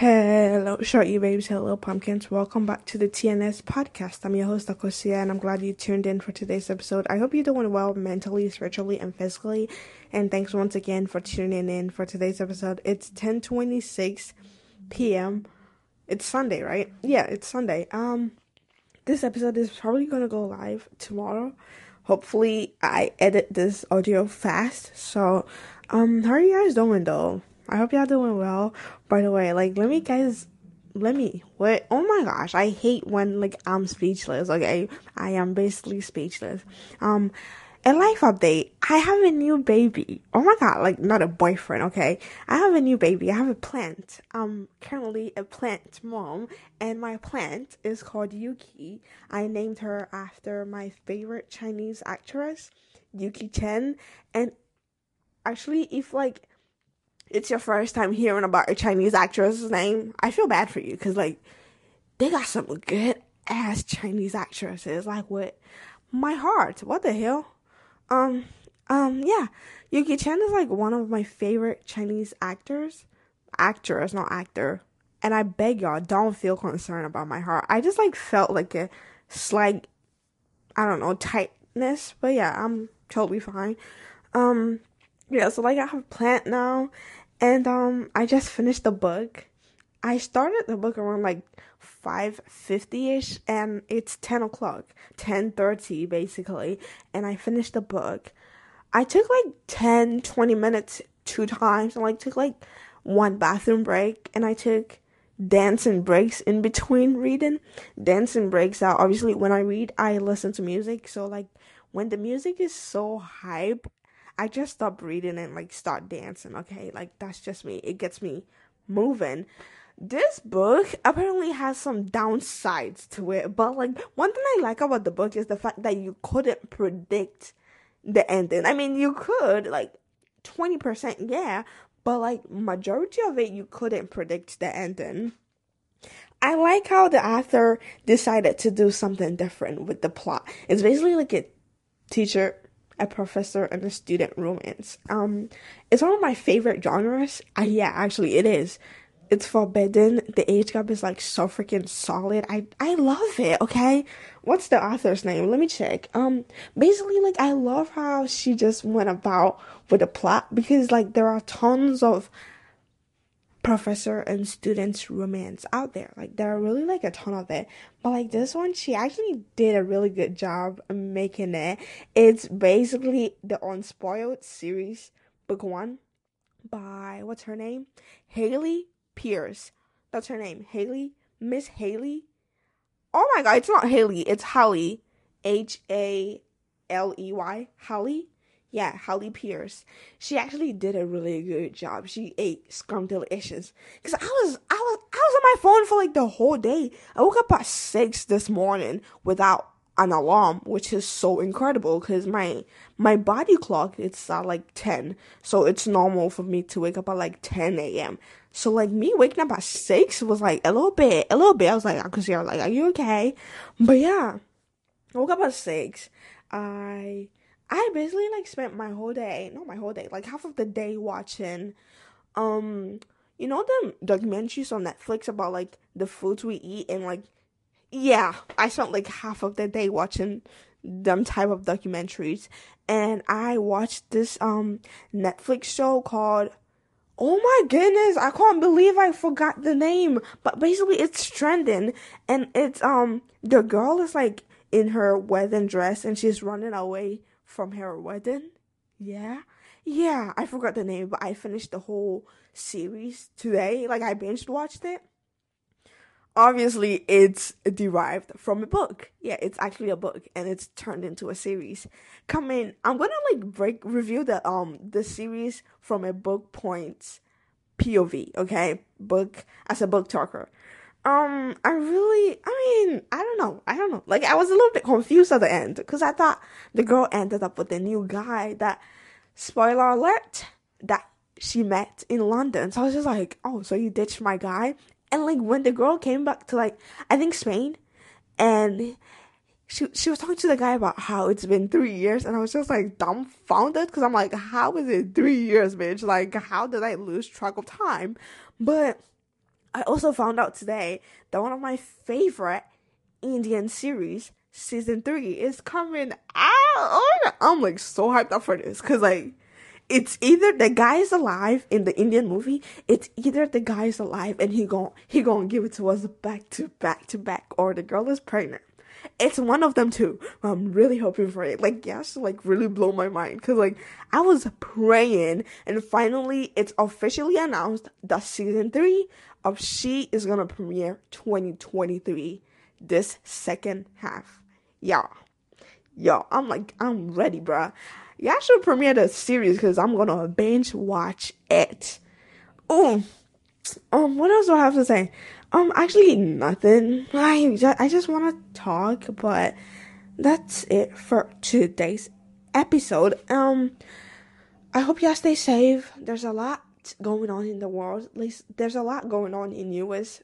Hello, shorty babes. Hello, pumpkins. Welcome back to the TNS podcast. I'm your host, Akosia, and I'm glad you tuned in for today's episode. I hope you're doing well mentally, spiritually, and physically. And thanks once again for tuning in for today's episode. It's 10:26 p.m. It's Sunday, right? Yeah, it's Sunday. Um, this episode is probably gonna go live tomorrow. Hopefully, I edit this audio fast. So, um, how are you guys doing though? I hope y'all doing well. By the way, like, let me guys, let me, what? Oh my gosh, I hate when, like, I'm speechless, okay? I am basically speechless. Um, a life update. I have a new baby. Oh my god, like, not a boyfriend, okay? I have a new baby. I have a plant. I'm currently a plant mom, and my plant is called Yuki. I named her after my favorite Chinese actress, Yuki Chen, and actually, if, like, it's your first time hearing about a Chinese actress's name, I feel bad for you because like they got some good ass Chinese actresses. Like what? My heart. What the hell? Um. Um. Yeah. Yuki Chen is like one of my favorite Chinese actors. Actress, not actor. And I beg y'all, don't feel concerned about my heart. I just like felt like a slight, I don't know, tightness. But yeah, I'm totally fine. Um. Yeah. So like I have a plant now and um I just finished the book. I started the book around like 5.50ish and it's 10 o'clock 10.30 basically and i finished the book i took like 10 20 minutes two times and like took like one bathroom break and i took dancing breaks in between reading dancing breaks out obviously when i read i listen to music so like when the music is so hype I just stop reading and like start dancing, okay? Like that's just me. It gets me moving. This book apparently has some downsides to it, but like one thing I like about the book is the fact that you couldn't predict the ending. I mean, you could like 20%, yeah, but like majority of it you couldn't predict the ending. I like how the author decided to do something different with the plot. It's basically like a teacher a professor and a student romance. Um, it's one of my favorite genres. Uh, yeah, actually, it is. It's forbidden. The age gap is like so freaking solid. I I love it. Okay, what's the author's name? Let me check. Um, basically, like I love how she just went about with the plot because like there are tons of professor and students romance out there. Like there are really like a ton of it. But like this one, she actually did a really good job making it. It's basically the Unspoiled series, book one, by what's her name? Haley Pierce. That's her name. Haley. Miss Haley. Oh my god, it's not Haley, it's Holly. H A L E Y. Holly yeah, Holly Pierce. She actually did a really good job. She ate scrumptious. Cause I was, I was, I was on my phone for like the whole day. I woke up at six this morning without an alarm, which is so incredible. Cause my my body clock it's at like ten, so it's normal for me to wake up at like ten a.m. So like me waking up at six was like a little bit, a little bit. I was like, cause you're like, are you okay? But yeah, I woke up at six. I I basically like spent my whole day, not my whole day, like half of the day watching um you know the documentaries on Netflix about like the foods we eat and like yeah, I spent like half of the day watching them type of documentaries and I watched this um Netflix show called Oh my goodness, I can't believe I forgot the name. But basically it's trending and it's um the girl is like in her wedding dress and she's running away from her wedding. Yeah. Yeah, I forgot the name, but I finished the whole series today. Like I binge watched it. Obviously, it's derived from a book. Yeah, it's actually a book and it's turned into a series. Come in. I'm gonna like break review the um the series from a book points POV, okay? Book as a book talker. Um, I really, I mean, I don't know. I don't know. Like, I was a little bit confused at the end because I thought the girl ended up with a new guy that, spoiler alert, that she met in London. So I was just like, oh, so you ditched my guy? And like, when the girl came back to like, I think Spain, and she she was talking to the guy about how it's been three years, and I was just like dumbfounded because I'm like, how is it three years, bitch? Like, how did I lose track of time? But I also found out today that one of my favorite Indian series, season three, is coming out. I'm like so hyped up for this because like it's either the guy is alive in the Indian movie, it's either the guy is alive and he gon' he gonna give it to us back to back to back, or the girl is pregnant. It's one of them too. I'm really hoping for it. Like, yes, like really blow my mind. Cause like I was praying and finally it's officially announced that season three of She is gonna premiere 2023 this second half. Y'all. Yo, I'm like, I'm ready, bruh. Y'all should premiere the series because I'm gonna binge watch it. Oh, um, what else do I have to say? Um, actually, nothing. I just, I just want to talk, but that's it for today's episode. Um, I hope y'all stay safe. There's a lot going on in the world. At least there's a lot going on in US,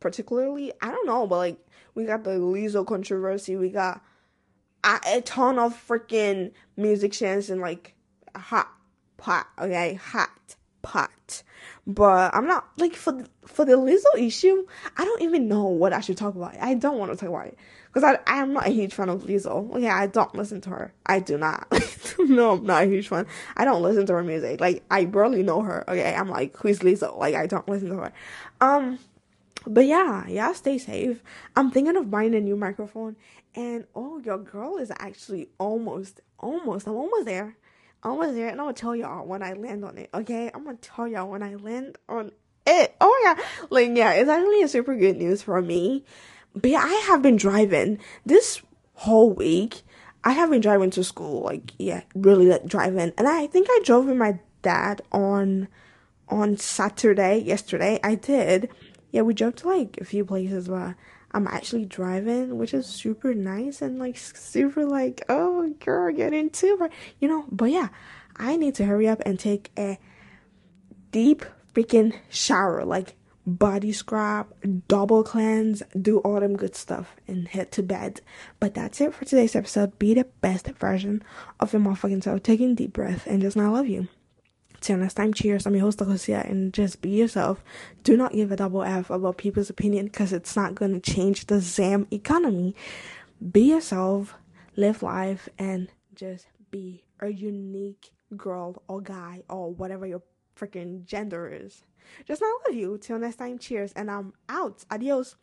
particularly. I don't know, but like we got the Lizzo controversy. We got a, a ton of freaking music musicians and like hot pot. Okay, hot pot. But I'm not like for for the Lizzo issue. I don't even know what I should talk about. I don't want to talk about it because I I am not a huge fan of Lizzo. Okay, I don't listen to her. I do not. no, I'm not a huge fan. I don't listen to her music. Like I barely know her. Okay, I'm like who's Lizzo? Like I don't listen to her. Um, but yeah, yeah, stay safe. I'm thinking of buying a new microphone, and oh, your girl is actually almost, almost. I'm almost there. Almost there, and I'm gonna tell y'all when I land on it. Okay, I'm gonna tell y'all when I land on it. Oh my god. like yeah, it's actually a super good news for me. But yeah, I have been driving this whole week. I have been driving to school, like yeah, really like driving, and I think I drove with my dad on on Saturday. Yesterday, I did yeah, we drove to like a few places where I'm actually driving, which is super nice and like super like, oh girl, get into it, you know. But yeah, I need to hurry up and take a deep freaking shower, like body scrub, double cleanse, do all them good stuff, and head to bed. But that's it for today's episode. Be the best version of your motherfucking self. Taking deep breath and just not love you. Till next time, cheers. I'm your host, Lucia, and just be yourself. Do not give a double F about people's opinion because it's not going to change the ZAM economy. Be yourself, live life, and just be a unique girl or guy or whatever your freaking gender is. Just not love you. Till next time, cheers. And I'm out. Adios.